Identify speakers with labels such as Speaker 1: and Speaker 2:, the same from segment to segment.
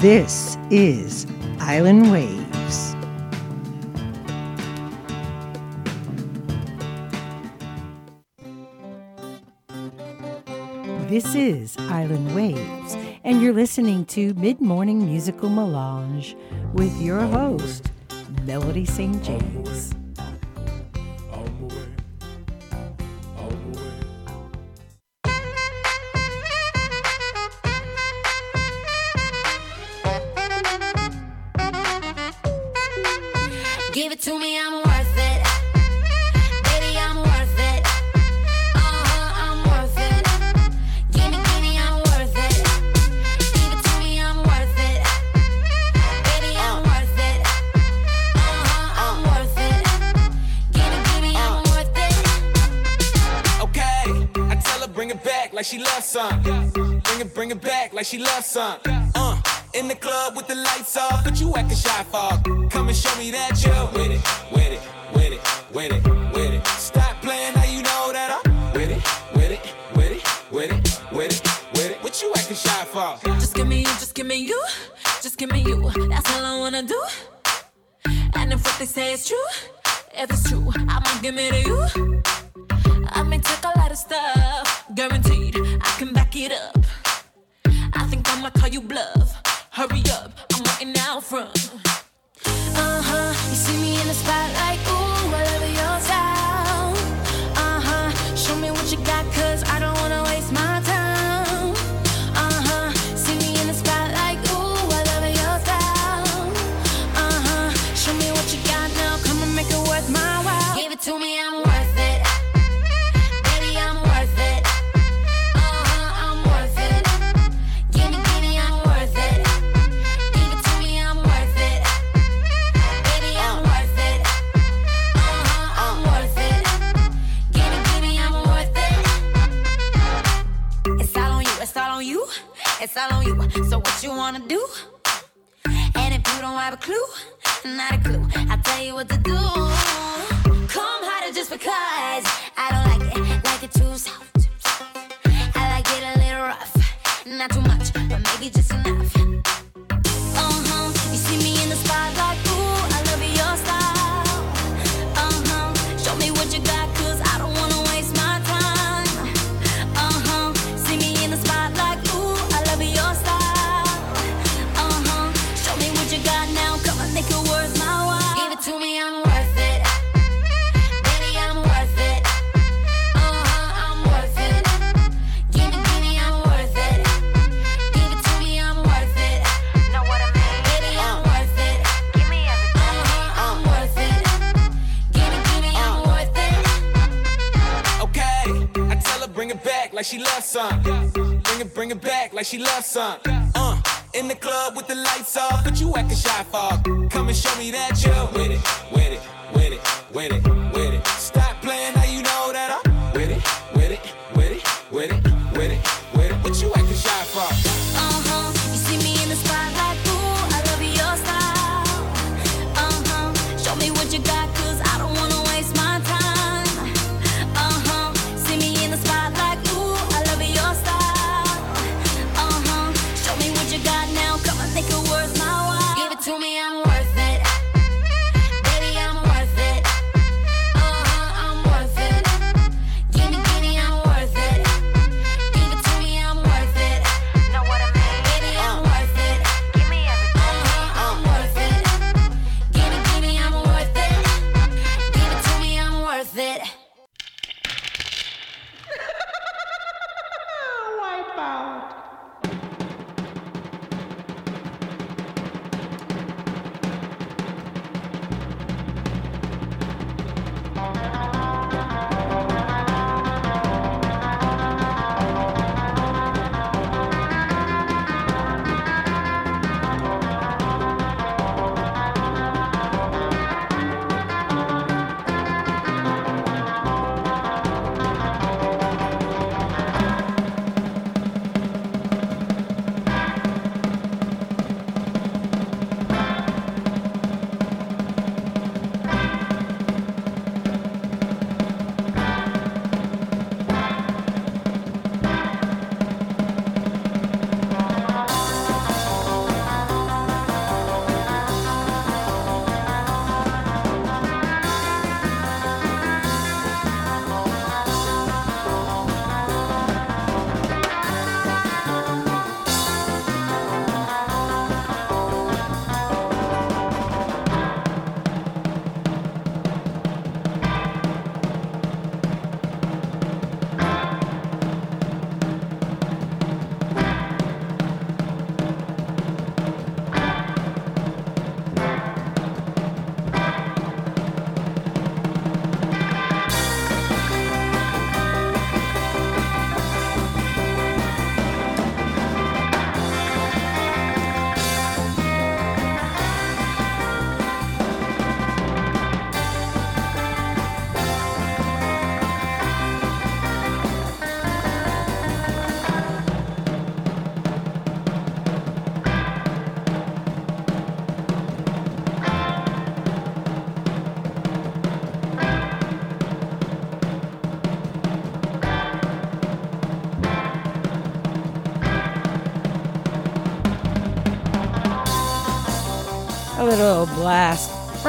Speaker 1: This is Island Waves. This is Island Waves, and you're listening to Mid Morning Musical Melange with your host, Melody St. James.
Speaker 2: like she loves some. Uh, in the club with the lights off, but you acting shy for. Come and show me that some. Bring it, bring it back like she loves some. Uh, in the club with the lights off, but you acting shy fog. Come and show me that you're with it, with it, with it, with it, with it.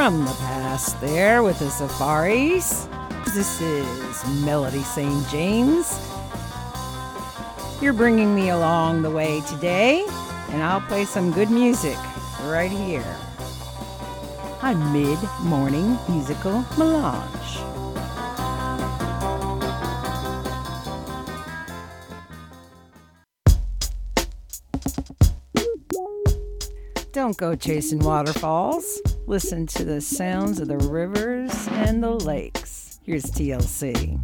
Speaker 3: From the past there with the Safaris. This is Melody St. James. You're bringing me along the way today, and I'll play some good music right here on Mid Morning Musical Melange. Don't go chasing waterfalls. Listen to the sounds of the rivers and the lakes. Here's TLC.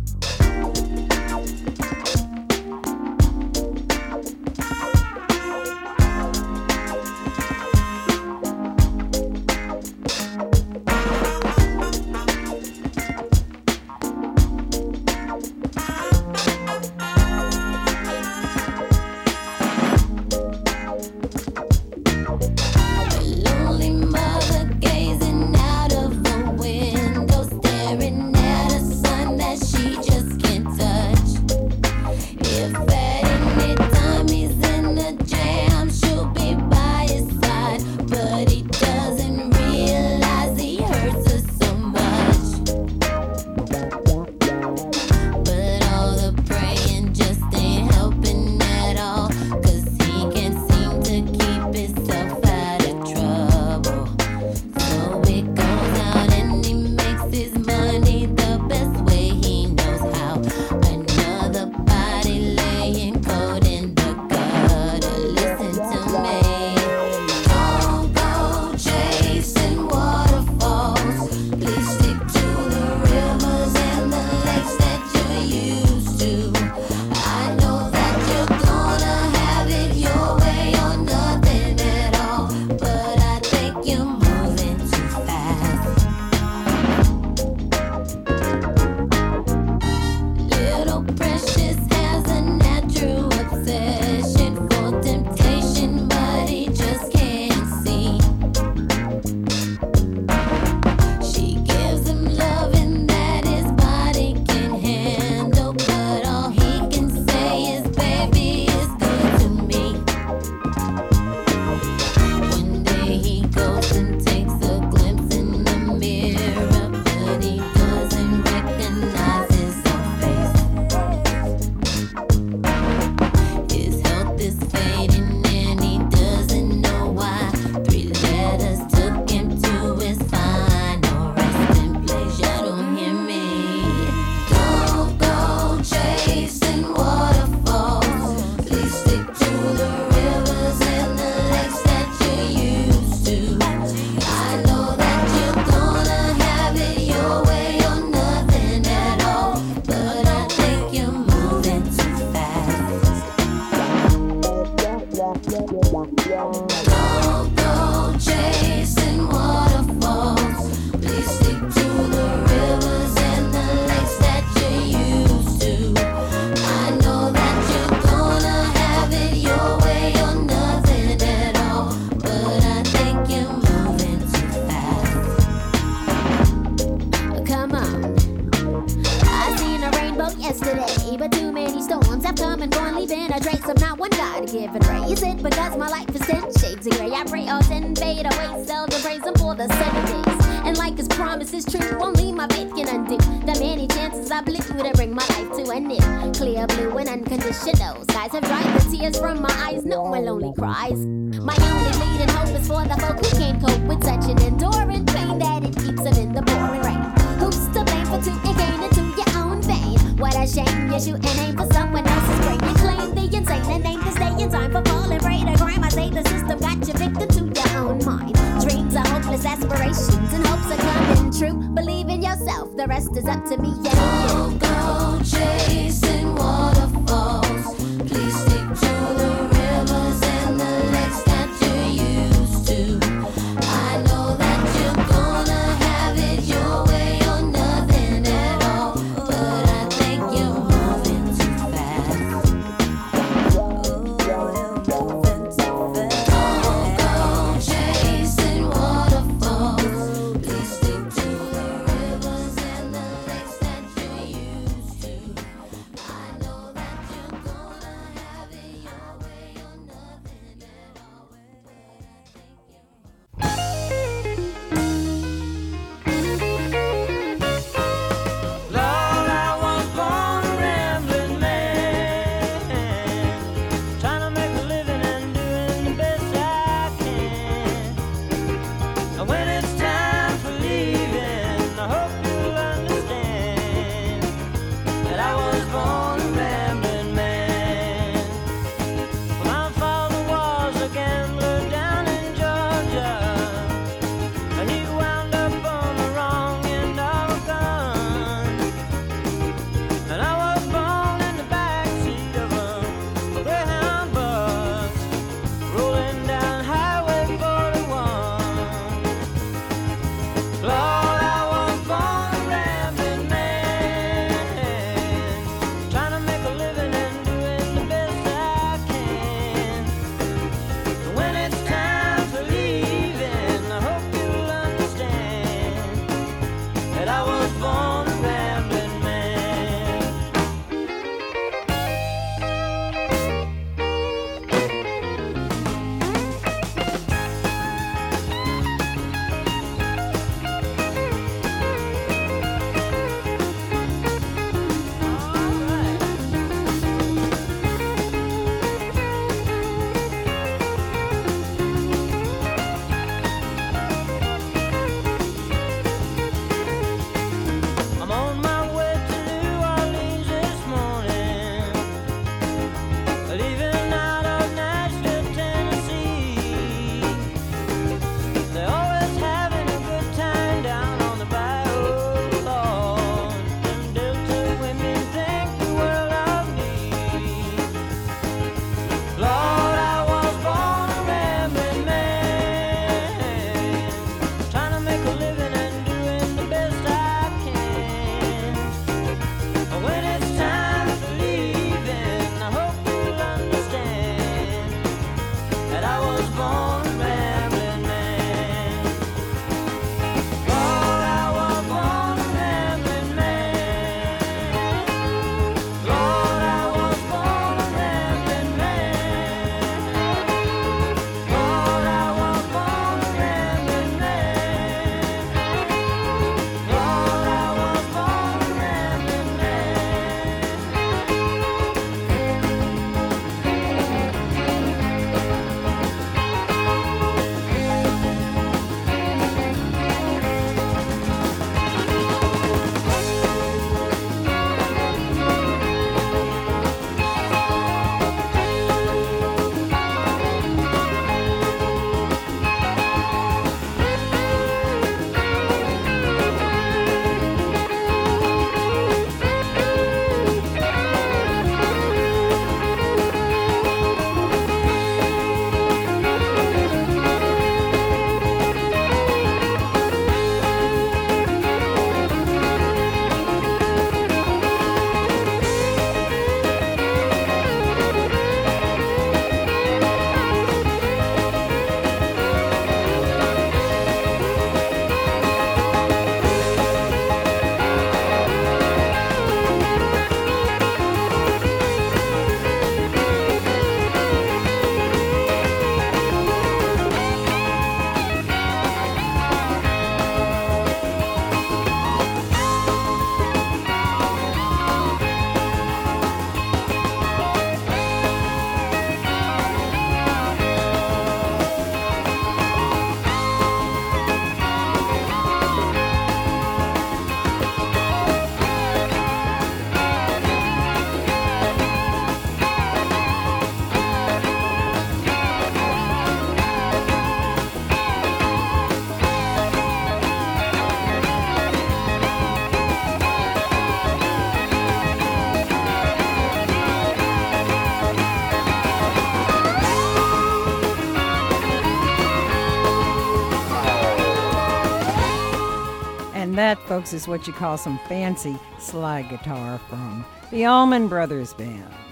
Speaker 3: Folks, is what you call some fancy slide guitar from the Allman Brothers Band.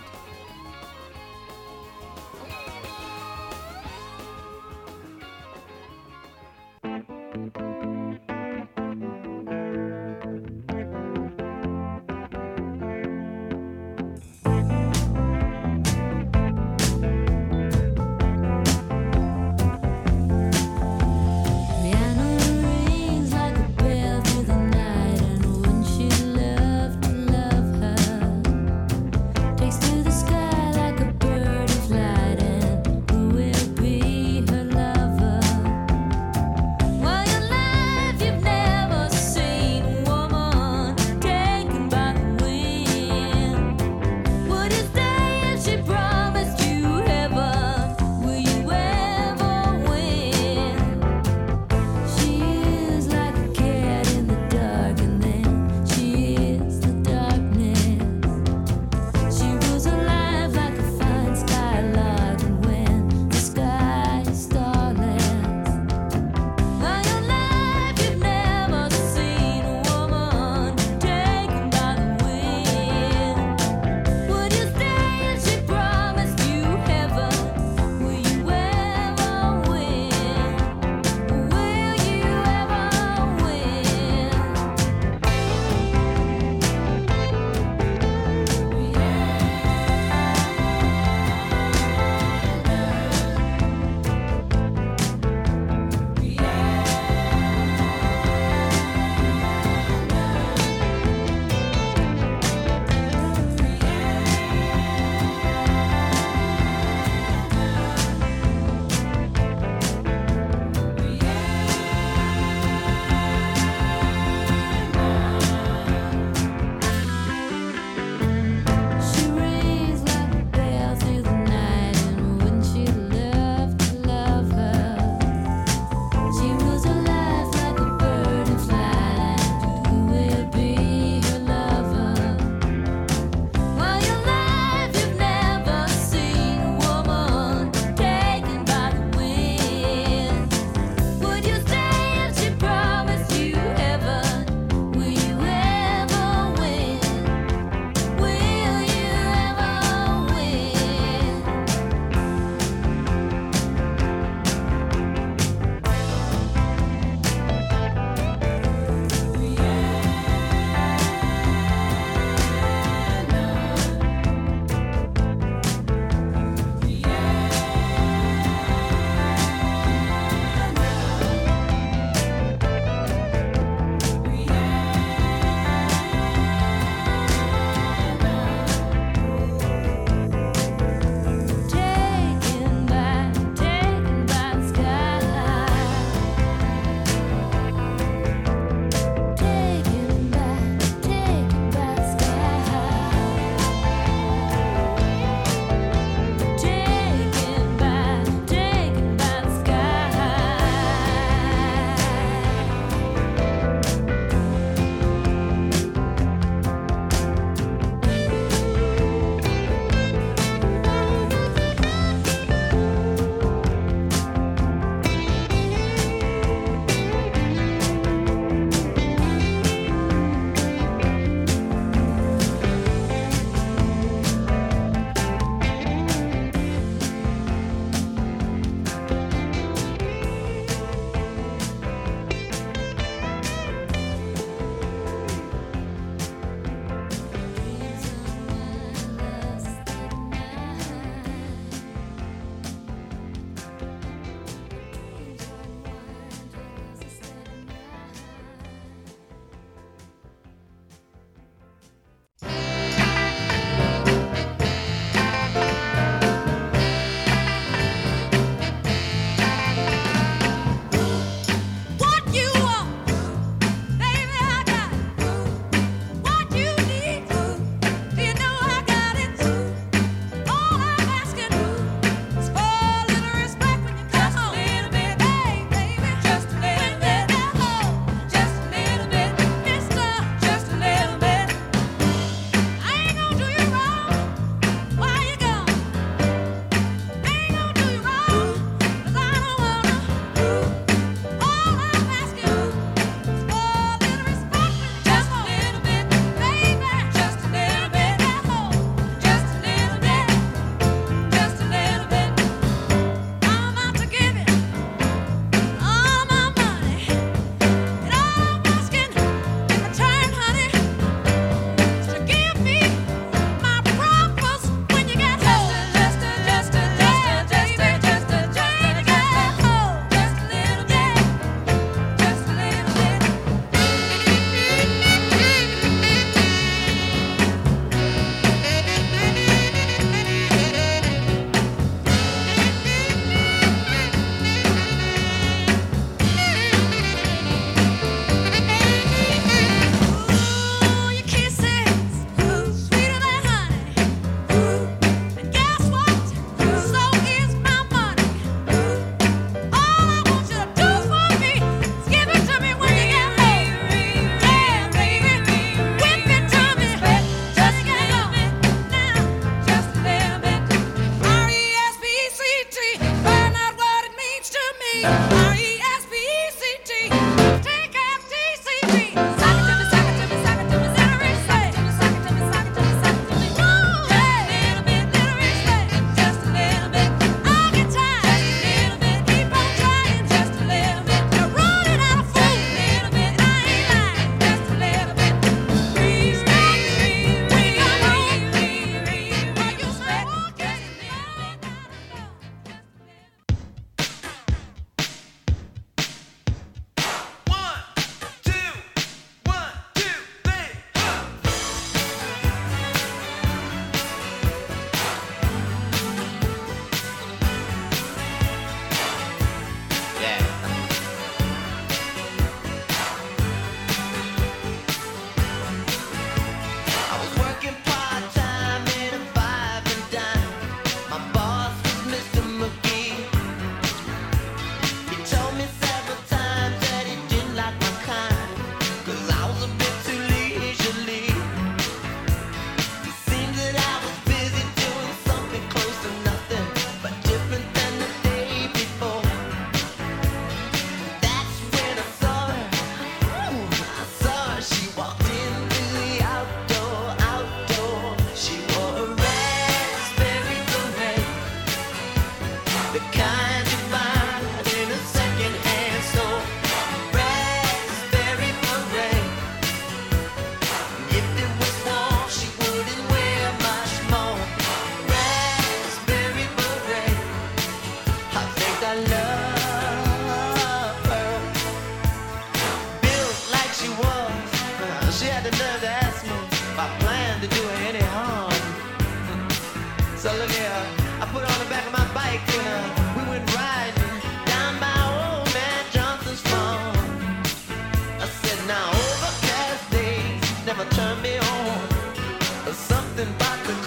Speaker 4: nothing but the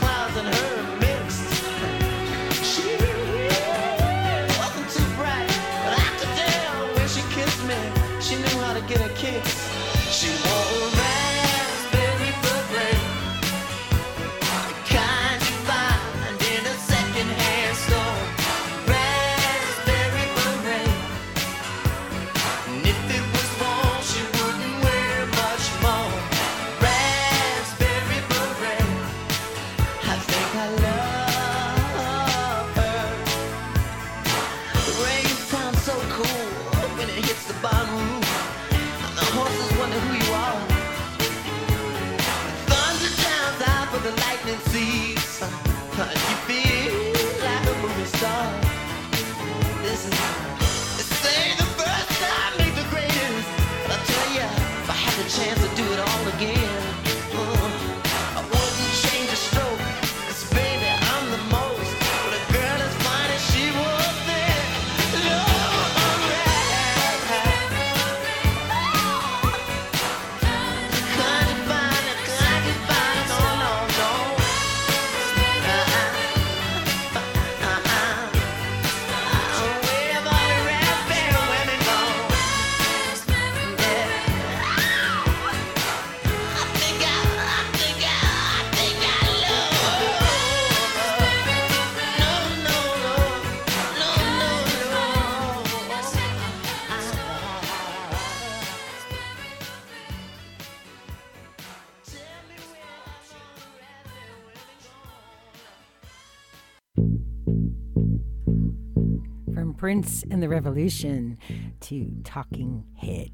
Speaker 5: Prince and the Revolution to Talking Heads.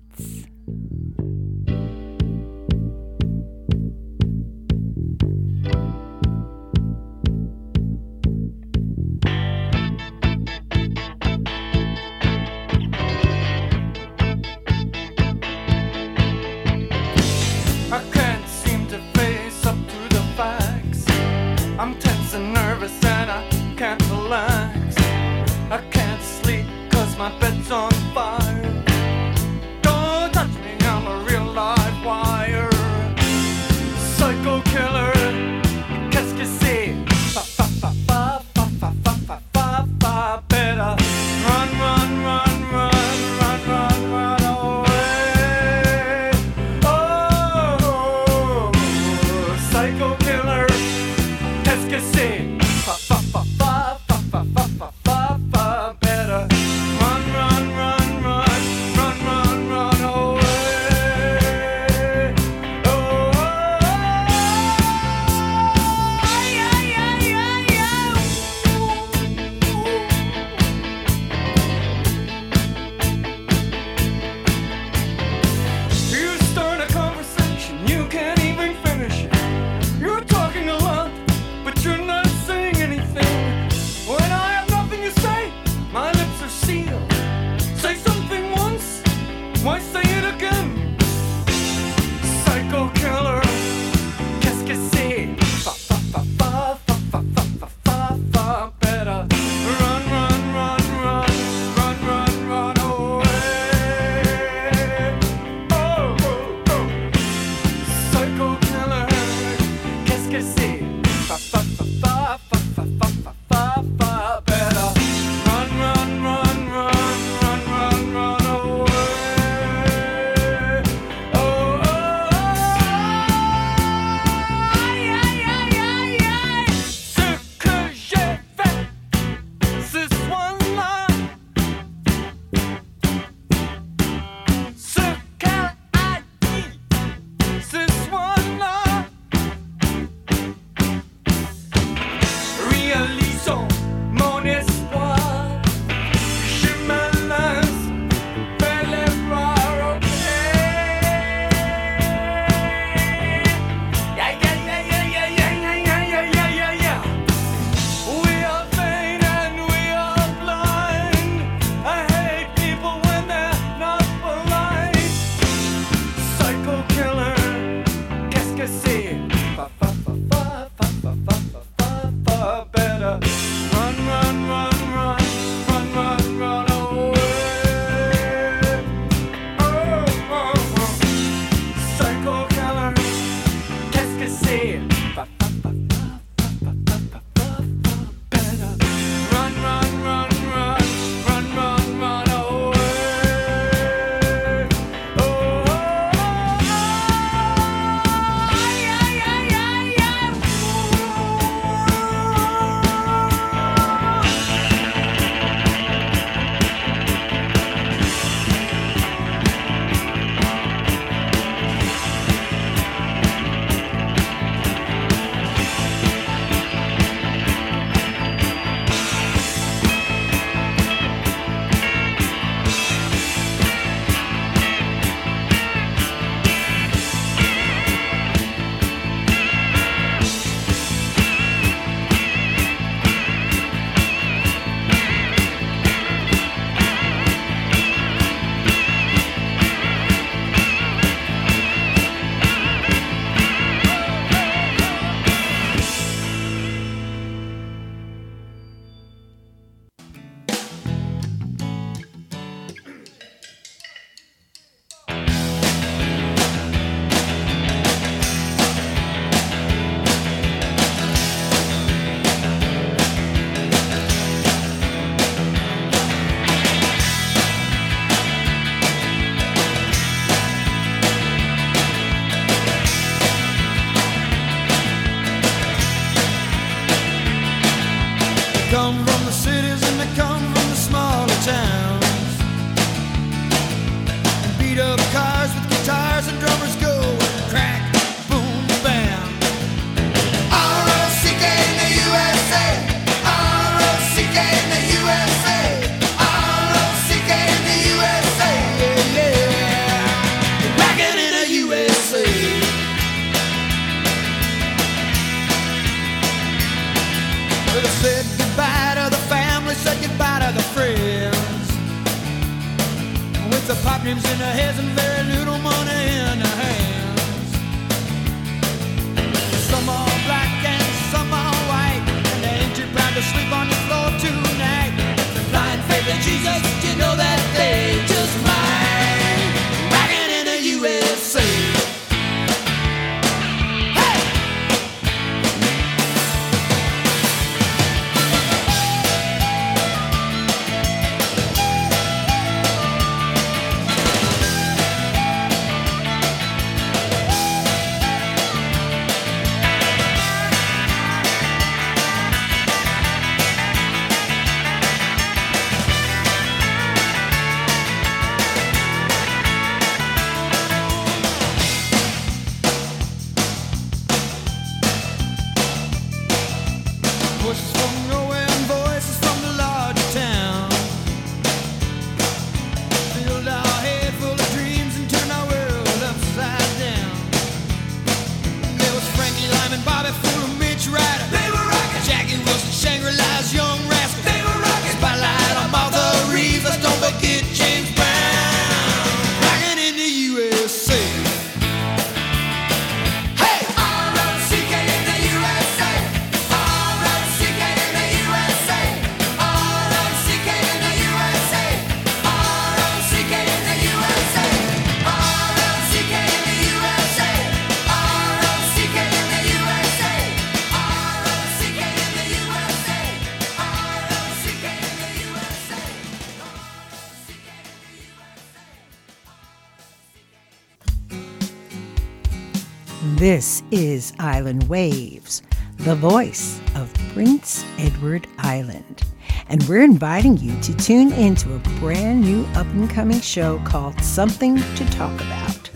Speaker 1: Island Waves, the voice of Prince Edward Island. And we're inviting you to tune into a brand new up and coming show called Something to Talk About,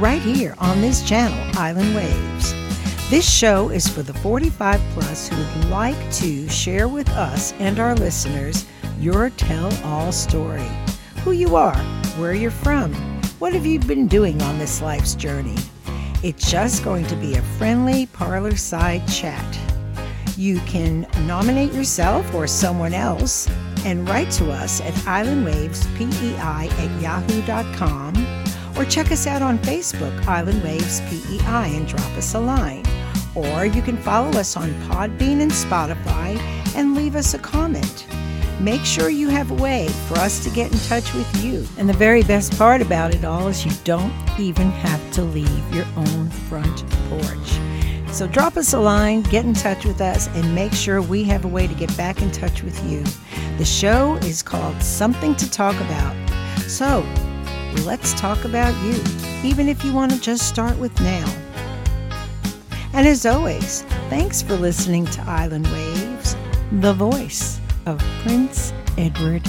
Speaker 1: right here on this channel, Island Waves. This show is for the 45 plus who would like to share with us and our listeners your tell all story who you are, where you're from, what have you been doing on this life's journey it's just going to be a friendly parlor side chat. You can nominate yourself or someone else and write to us at islandwavespei at yahoo.com or check us out on Facebook, Island Waves PEI, and drop us a line.
Speaker 6: Or you can follow us on Podbean and Spotify and leave us a comment. Make sure you have a way for us to get in touch with you. And the very best part about it all is you don't even have to leave your own front porch. So drop us a line, get in touch with us, and make sure we have a way to get back in touch with you. The show is called Something to Talk About. So let's talk about you, even if you want to just start with now. And as always, thanks for listening to Island Waves, the voice of Prince Edward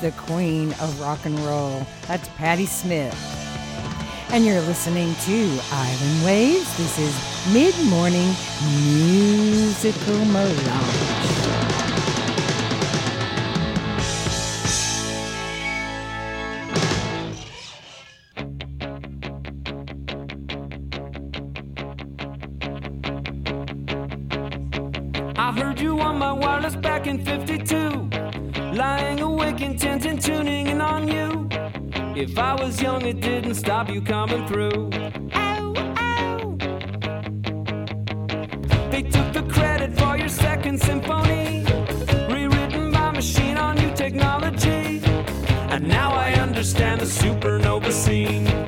Speaker 1: the queen of rock and roll. That's Patti Smith. And you're listening to Island Waves. This is mid morning musical Melange.
Speaker 6: If I was young, it didn't stop you coming through. Ow, ow. They took the credit for your second symphony, rewritten by machine on new technology. And now I understand the supernova scene.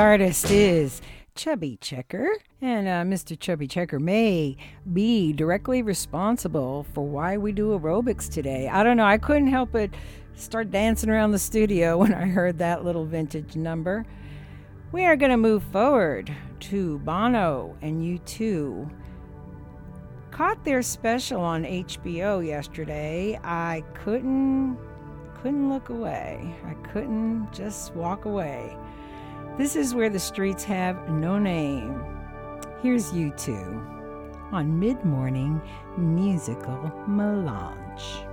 Speaker 1: Artist is Chubby Checker. And uh, Mr. Chubby Checker may be directly responsible for why we do aerobics today. I don't know. I couldn't help but start dancing around the studio when I heard that little vintage number. We are going to move forward to Bono and U2. Caught their special on HBO yesterday. I couldn't couldn't look away. I couldn't just walk away. This is where the streets have no name. Here's U2 on mid morning musical melange.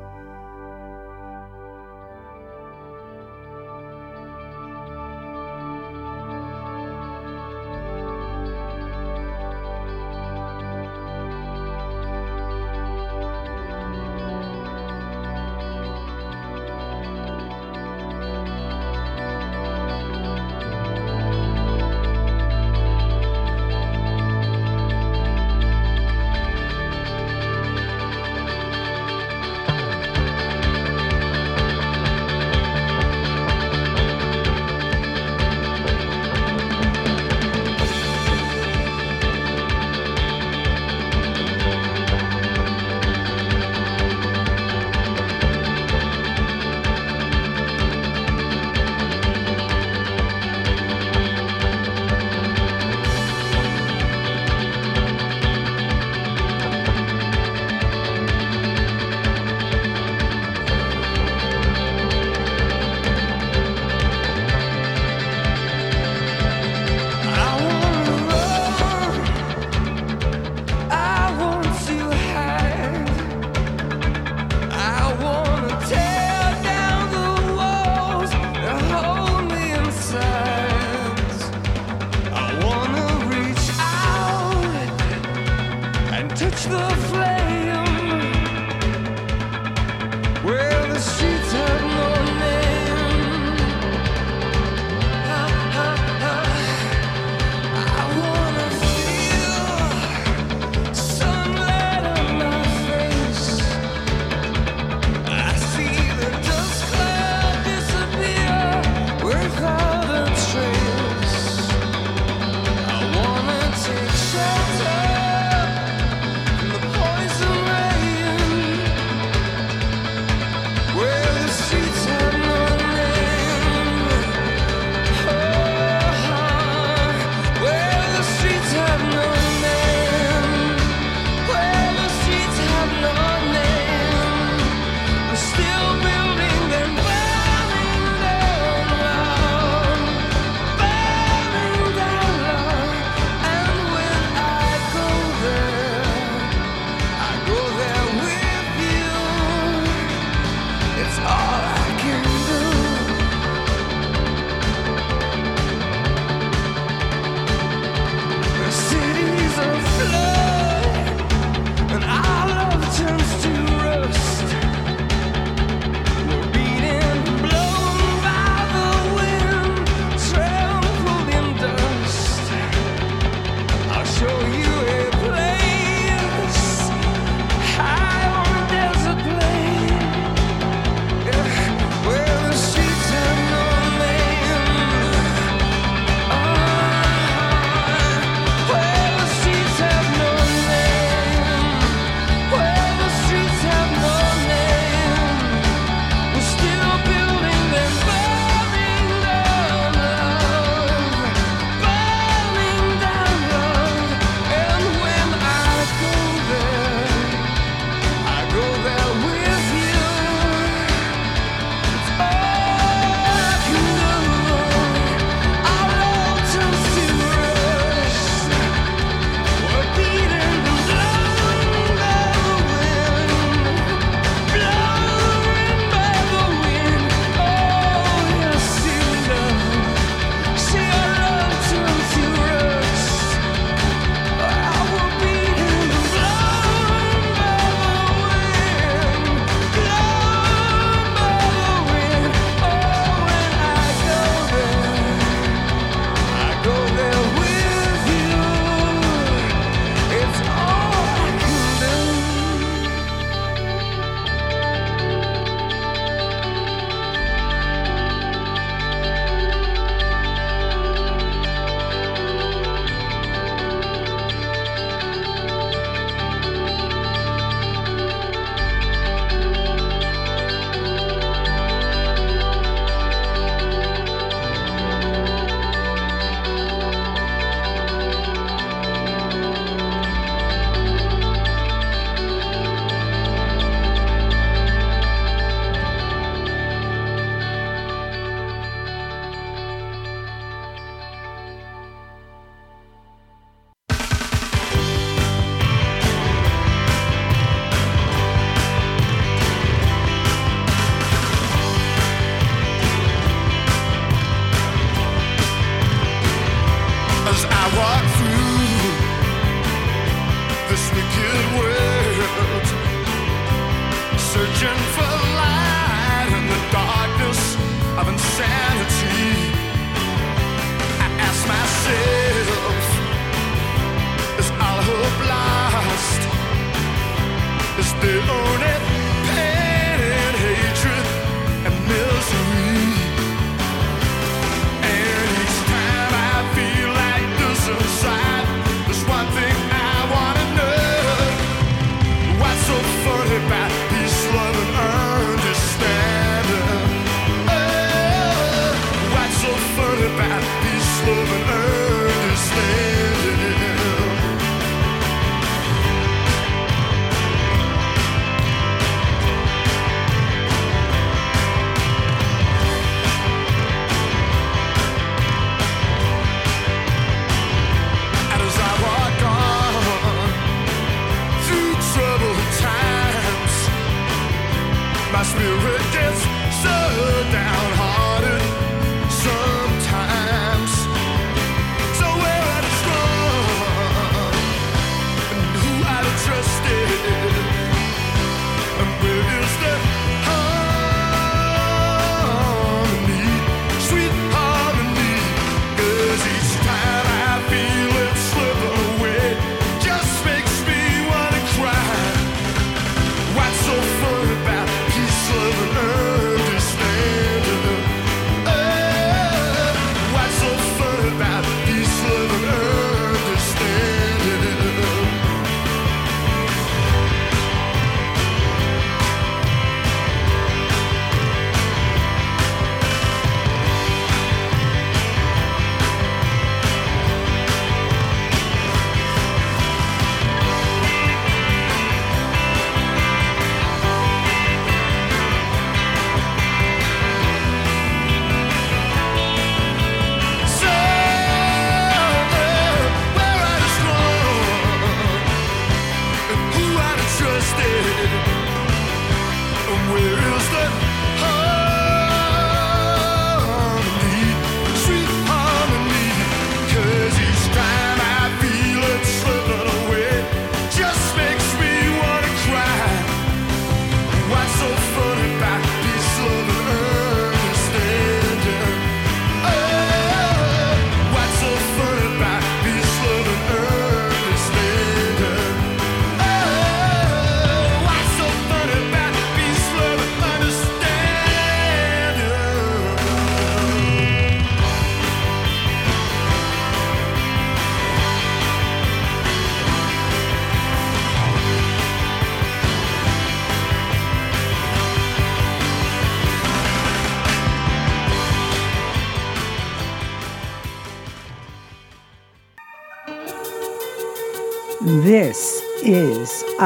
Speaker 7: stay up.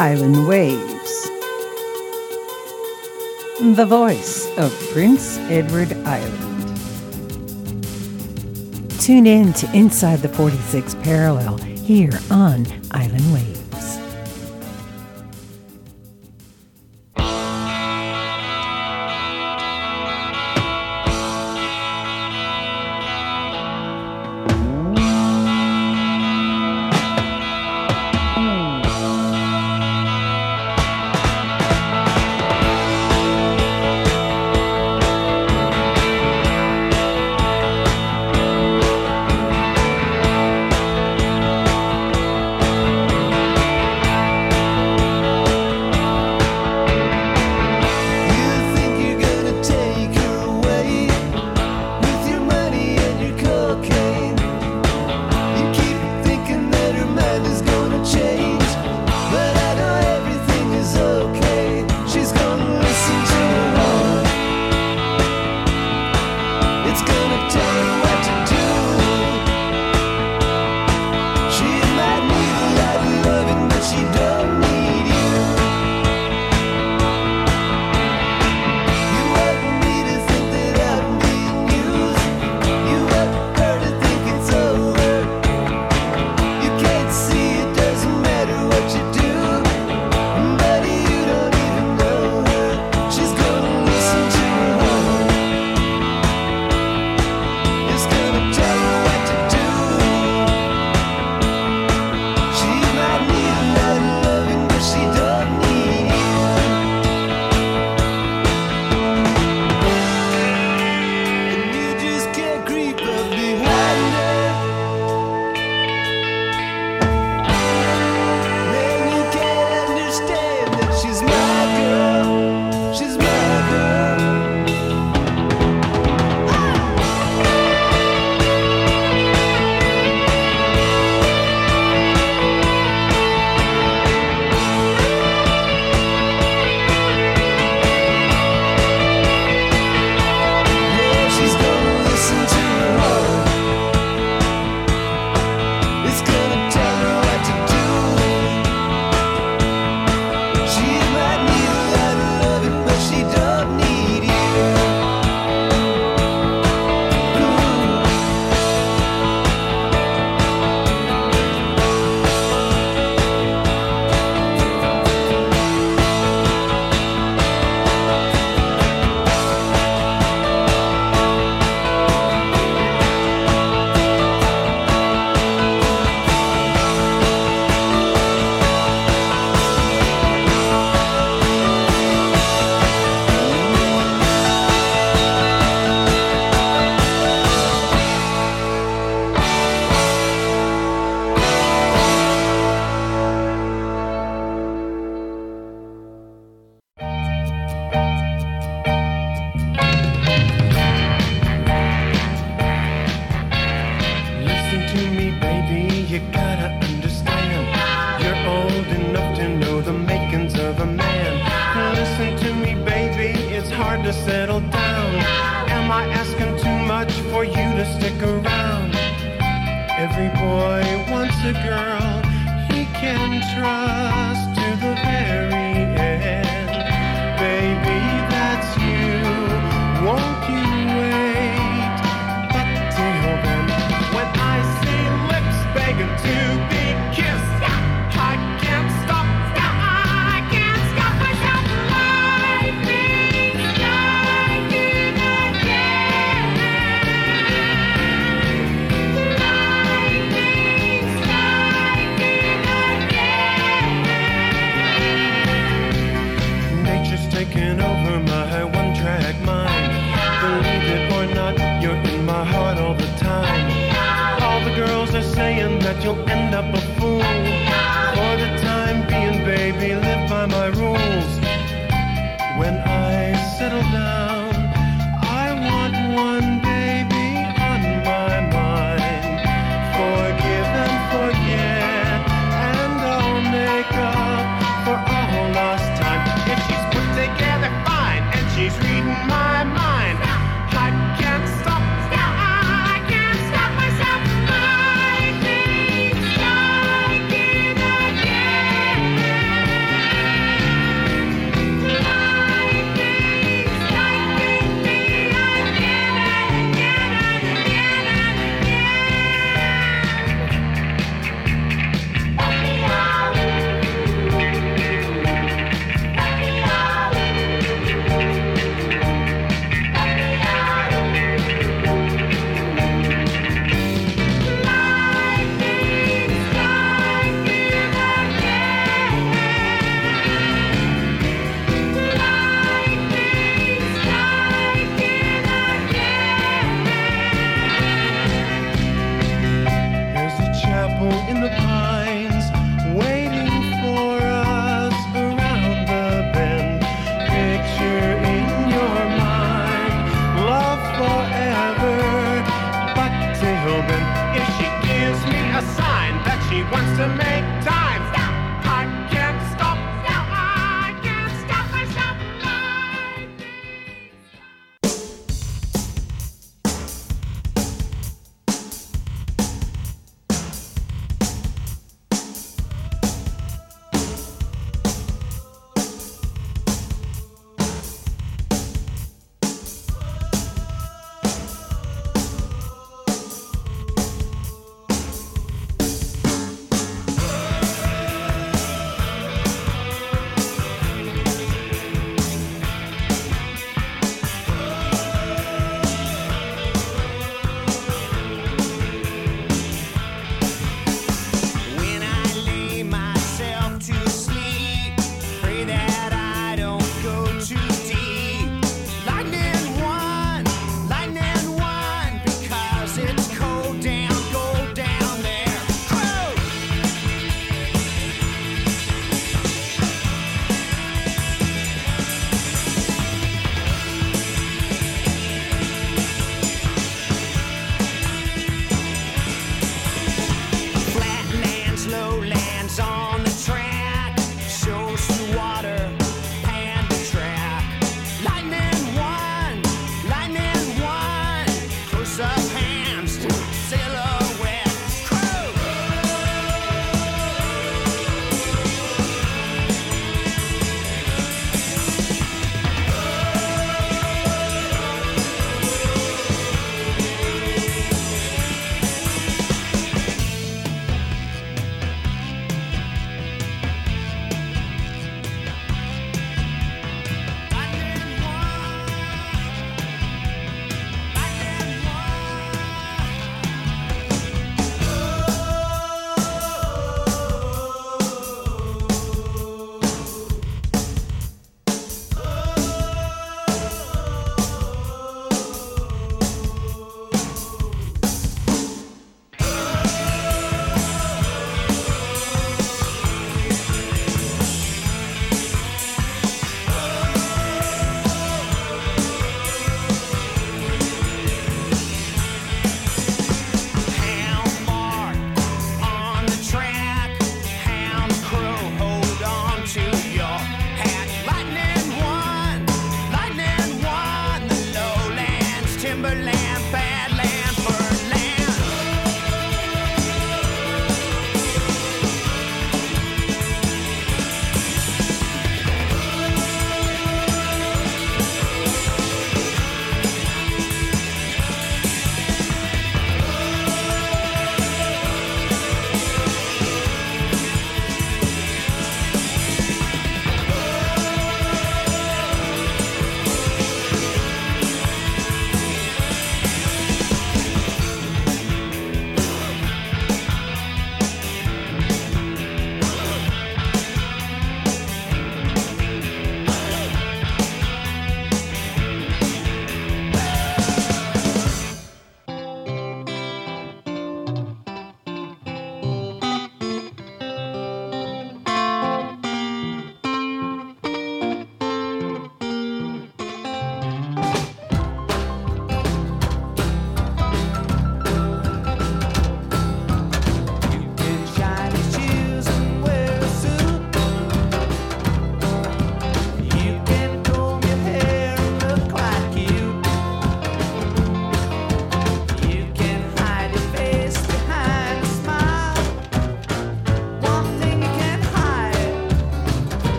Speaker 7: Island Waves. The voice of Prince Edward Island. Tune in to Inside the 46th Parallel here on Island Waves.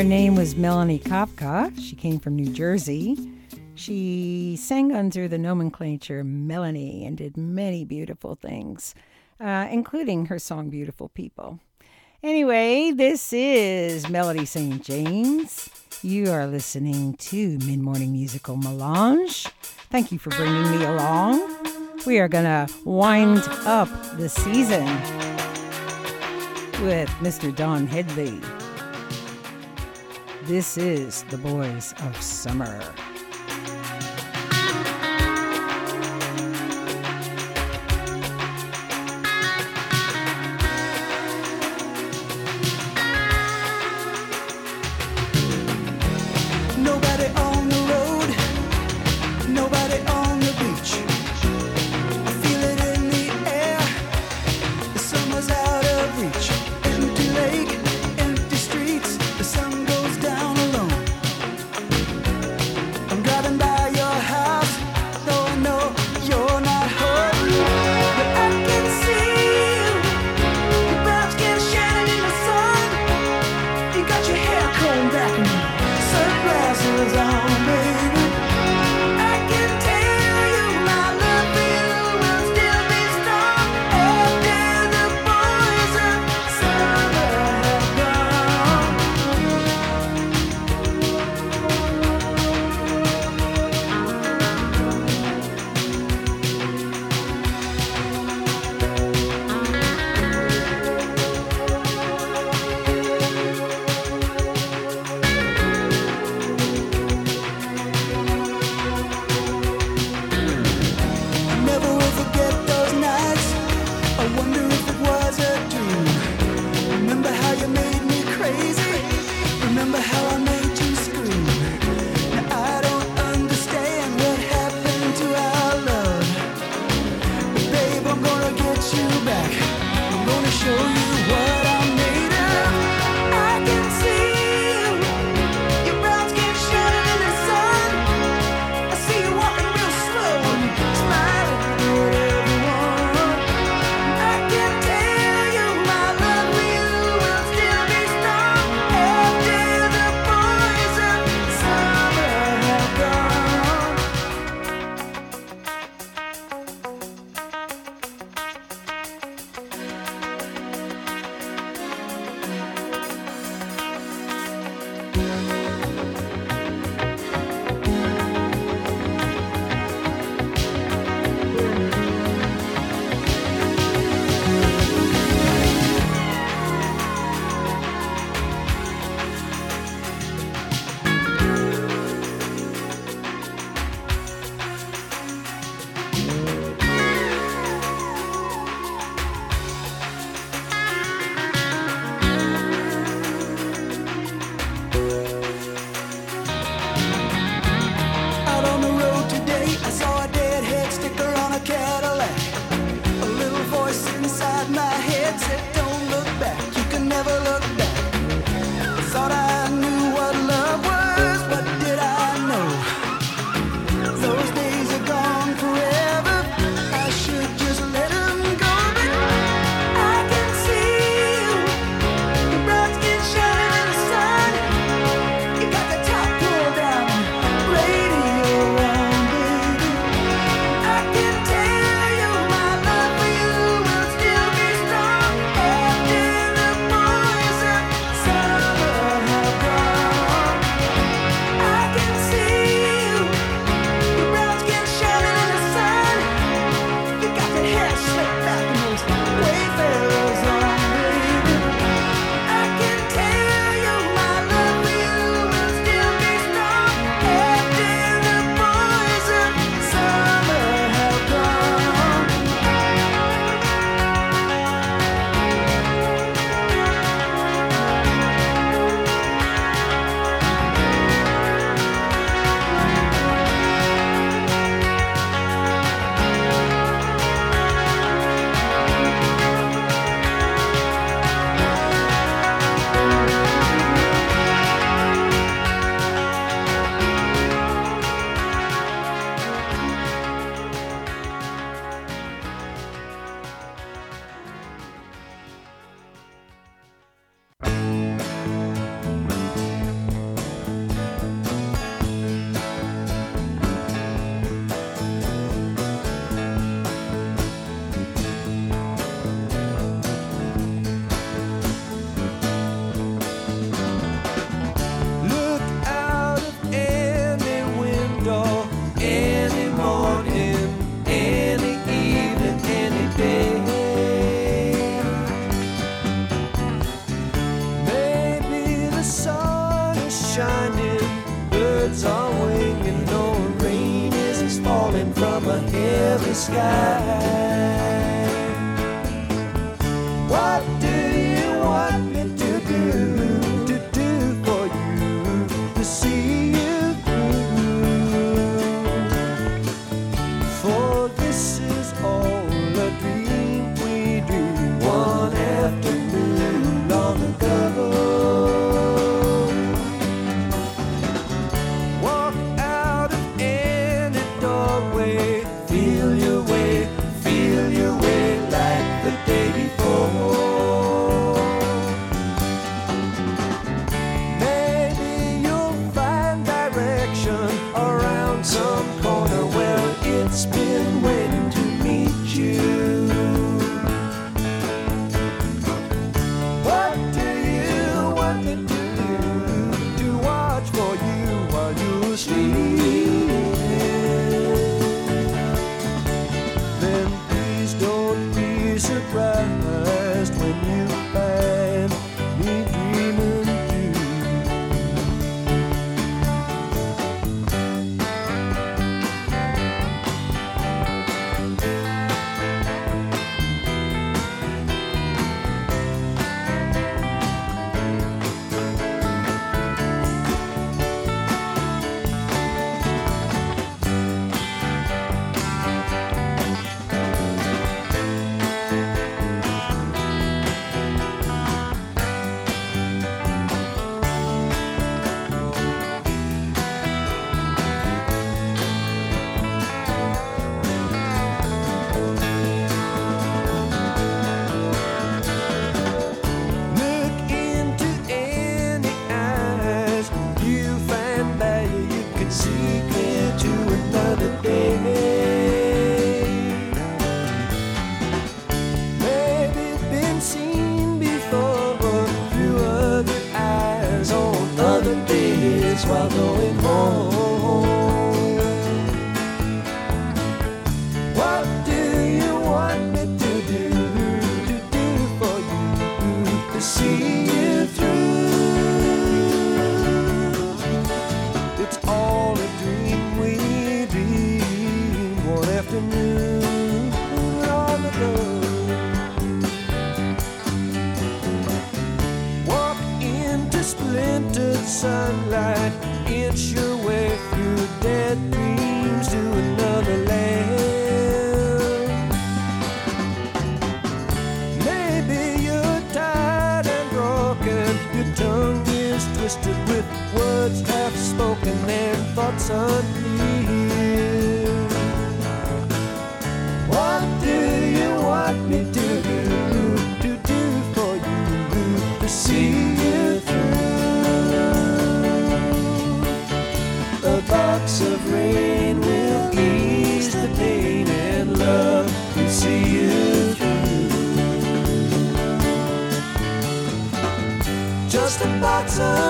Speaker 1: Her name was Melanie Kopka. She came from New Jersey. She sang under the nomenclature Melanie and did many beautiful things, uh, including her song Beautiful People. Anyway, this is Melody St. James. You are listening to Mid Morning Musical Melange. Thank you for bringing me along. We are going to wind up the season with Mr. Don Henley. This is The Boys of Summer.
Speaker 8: So.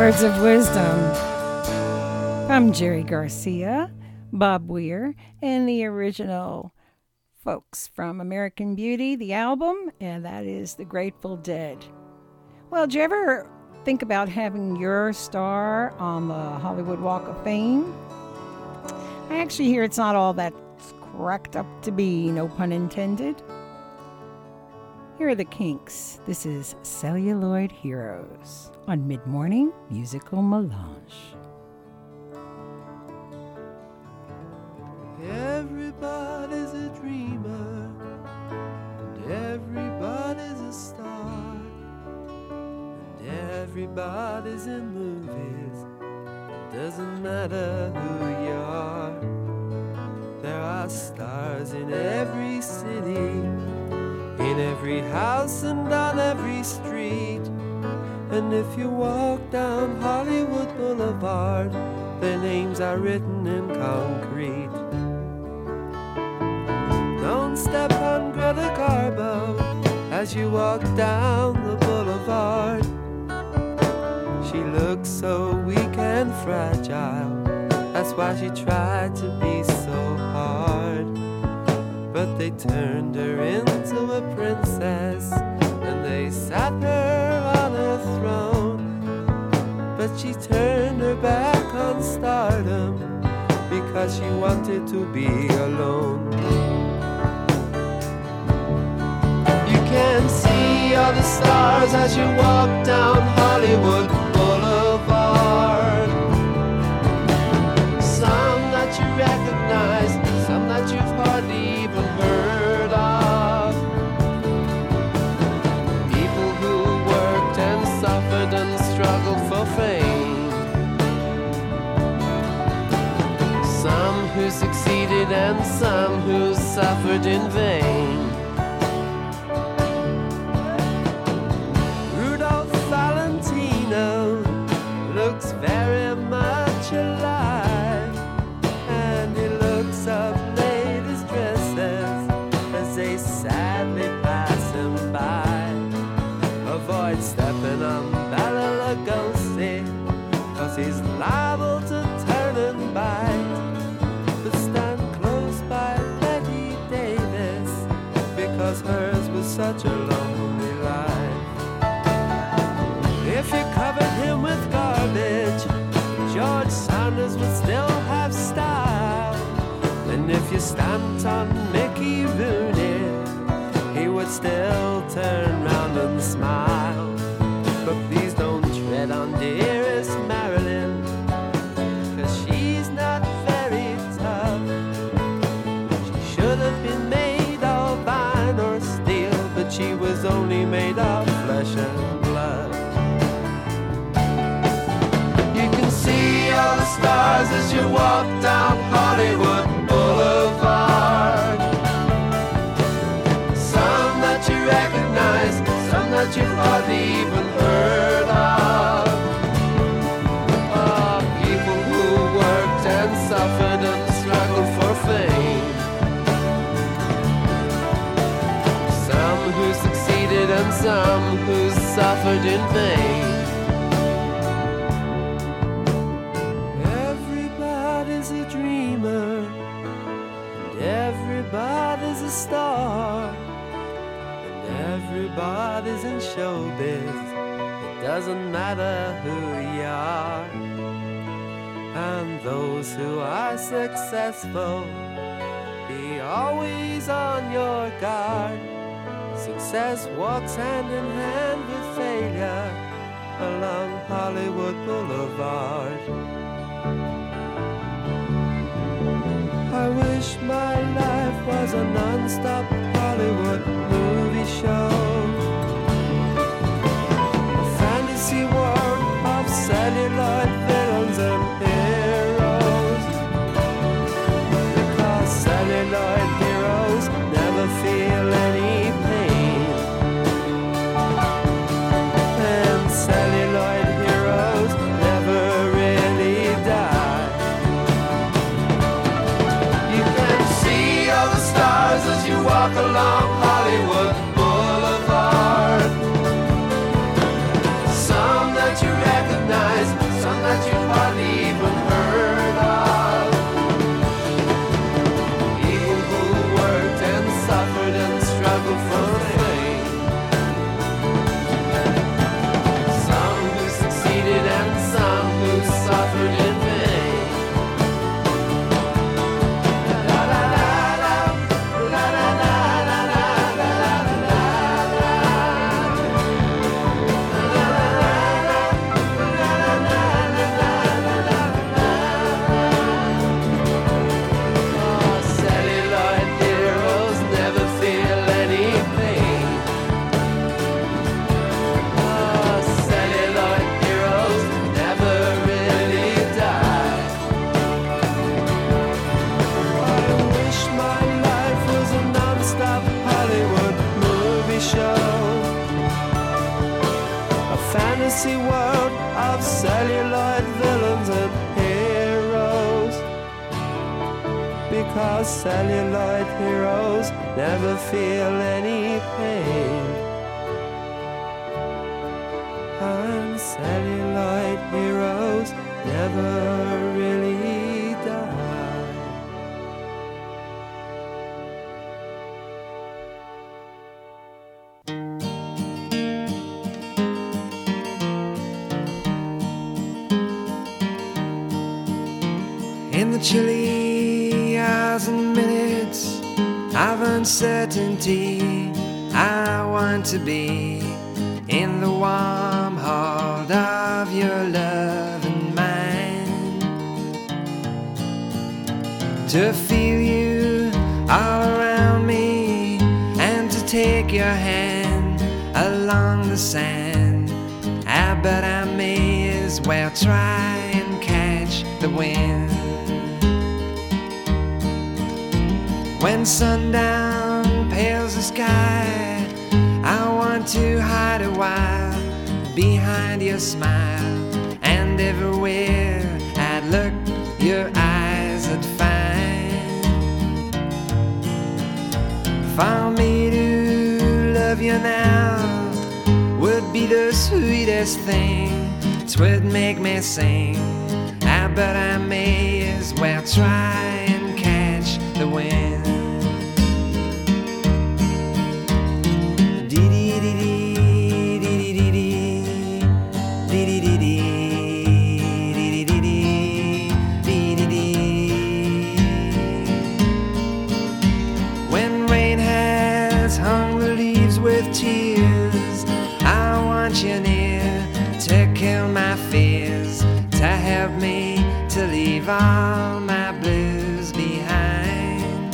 Speaker 8: Words of
Speaker 1: Wisdom. I'm Jerry Garcia, Bob Weir, and the original folks from American Beauty, the album, and that is The Grateful Dead. Well, do you ever think about having your star on the Hollywood Walk of Fame? I actually hear it's not all that cracked up to be, no pun intended. Here are the Kinks. This is Celluloid Heroes on Mid Morning Musical Melange.
Speaker 8: Everybody's a dreamer, and everybody's a star, and everybody's in movies. Doesn't matter who you are, there are stars in every city, in every house and on every street. And if you walk down Hollywood Boulevard, their names are written in concrete. Don't step on Greta Garbo as you walk down the boulevard. She looks so weak and fragile. That's why she tried to be so hard. But they turned her into a princess and they sat her on a throne. But she turned her back on stardom because she wanted to be alone. You can see all the stars as you walk down Hollywood Messer für den Weg. Walk down Hollywood Boulevard. Some that you recognize, some that you've hardly even heard of. Ah, people who worked and suffered and struggled for fame. Some who succeeded and some who suffered in vain. Everybody's in showbiz. It doesn't matter who you are, and those who are successful, be always on your guard. Success walks hand in hand with failure along Hollywood Boulevard. I wish my life was a non-stop Hollywood movie show. satellite never feel any pain.
Speaker 9: To be in the warm heart of your love and mine. To feel you all around me and to take your hand along the sand. Ah, I bet I may as well try and catch the wind. When sundown behind your smile. And everywhere I'd look, your eyes would find. For me to love you now would be the sweetest thing. Twould make me sing. Ah, I bet I may as well try and catch the wind. All my blues behind.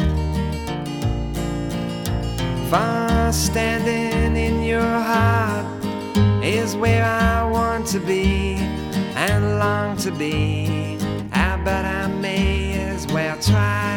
Speaker 9: For standing in your heart is where I want to be and long to be. I bet I may as well try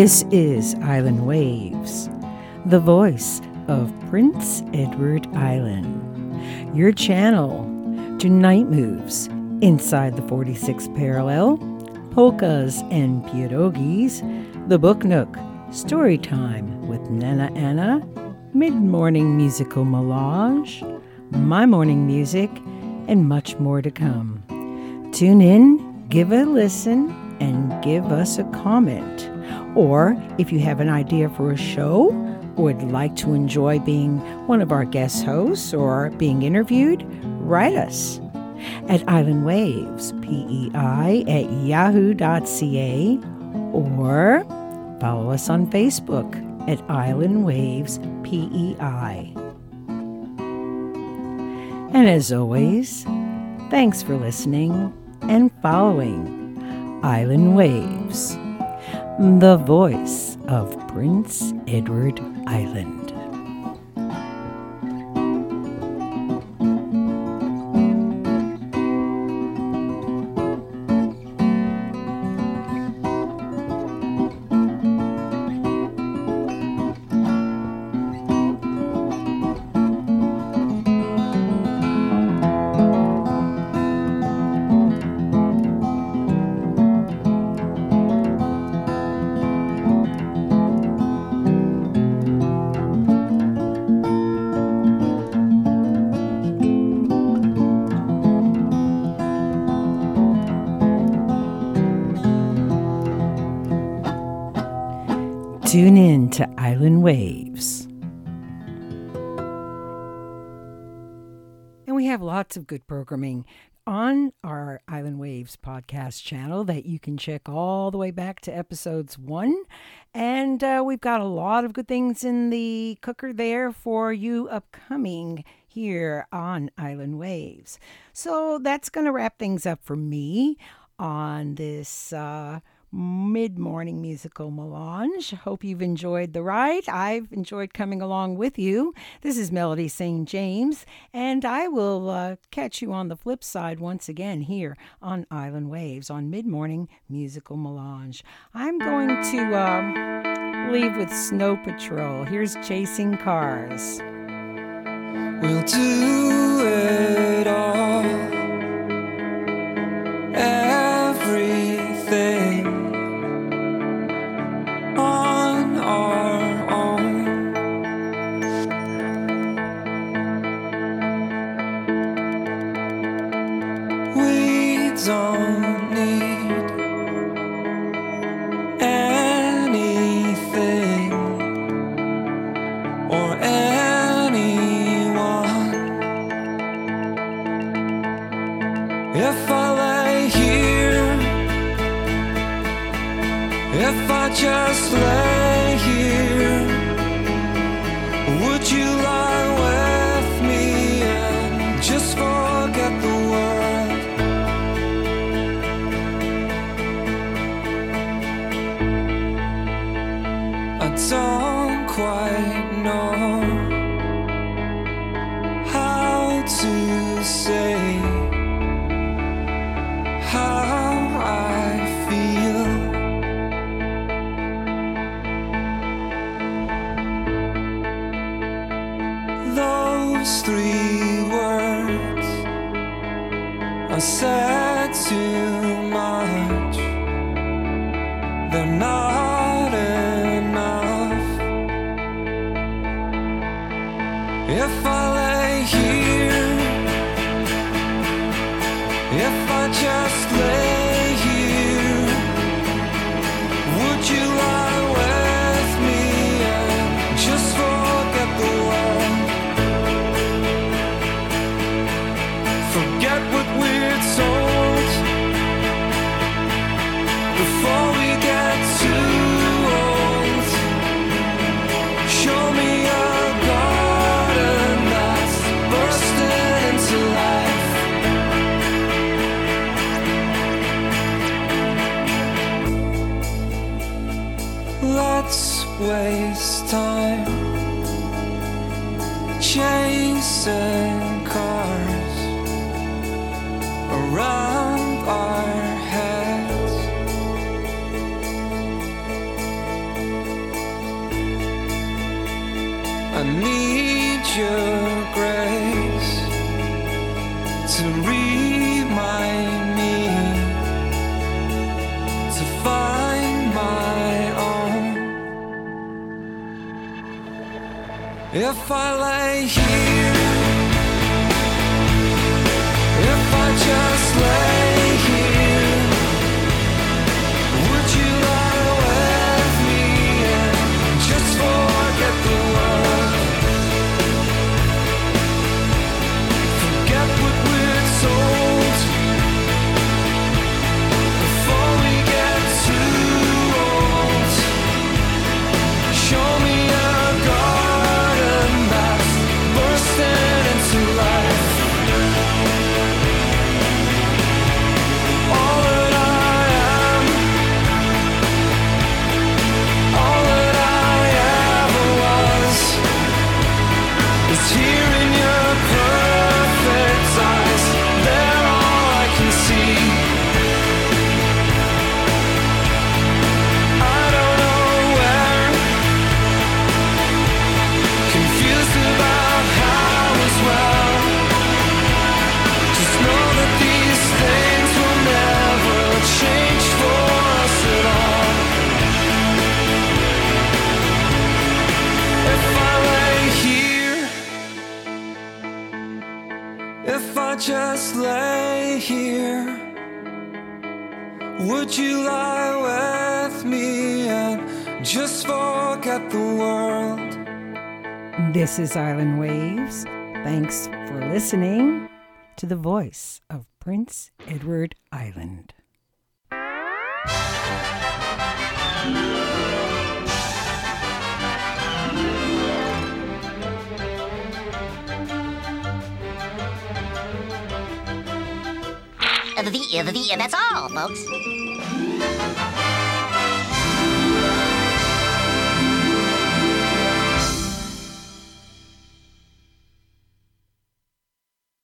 Speaker 1: This is Island Waves, the voice of Prince Edward Island, your channel to night moves inside the 46th parallel, polkas and pierogies, the Book Nook, story time with Nana Anna, mid morning musical melange, my morning music, and much more to come. Tune in, give a listen, and give us a comment. Or if you have an idea for a show would like to enjoy being one of our guest hosts or being interviewed, write us at Island Waves, PEI at yahoo.ca, or follow us on Facebook at Island Waves PEI. And as always, thanks for listening and following Island Waves, the voice of Prince Edward Island. Tune in to Island Waves. And we have lots of good programming on our Island Waves podcast channel that you can check all the way back to episodes one. And uh, we've got a lot of good things in the cooker there for you upcoming here on Island Waves. So that's going to wrap things up for me on this. Uh, mid morning musical melange. Hope you've enjoyed the ride. I've enjoyed coming along with you. This is Melody St. James, and I will uh, catch you on the flip side once again here on Island Waves on mid morning musical melange. I'm going to uh, leave with Snow Patrol. Here's Chasing Cars.
Speaker 6: We'll do it all. Everything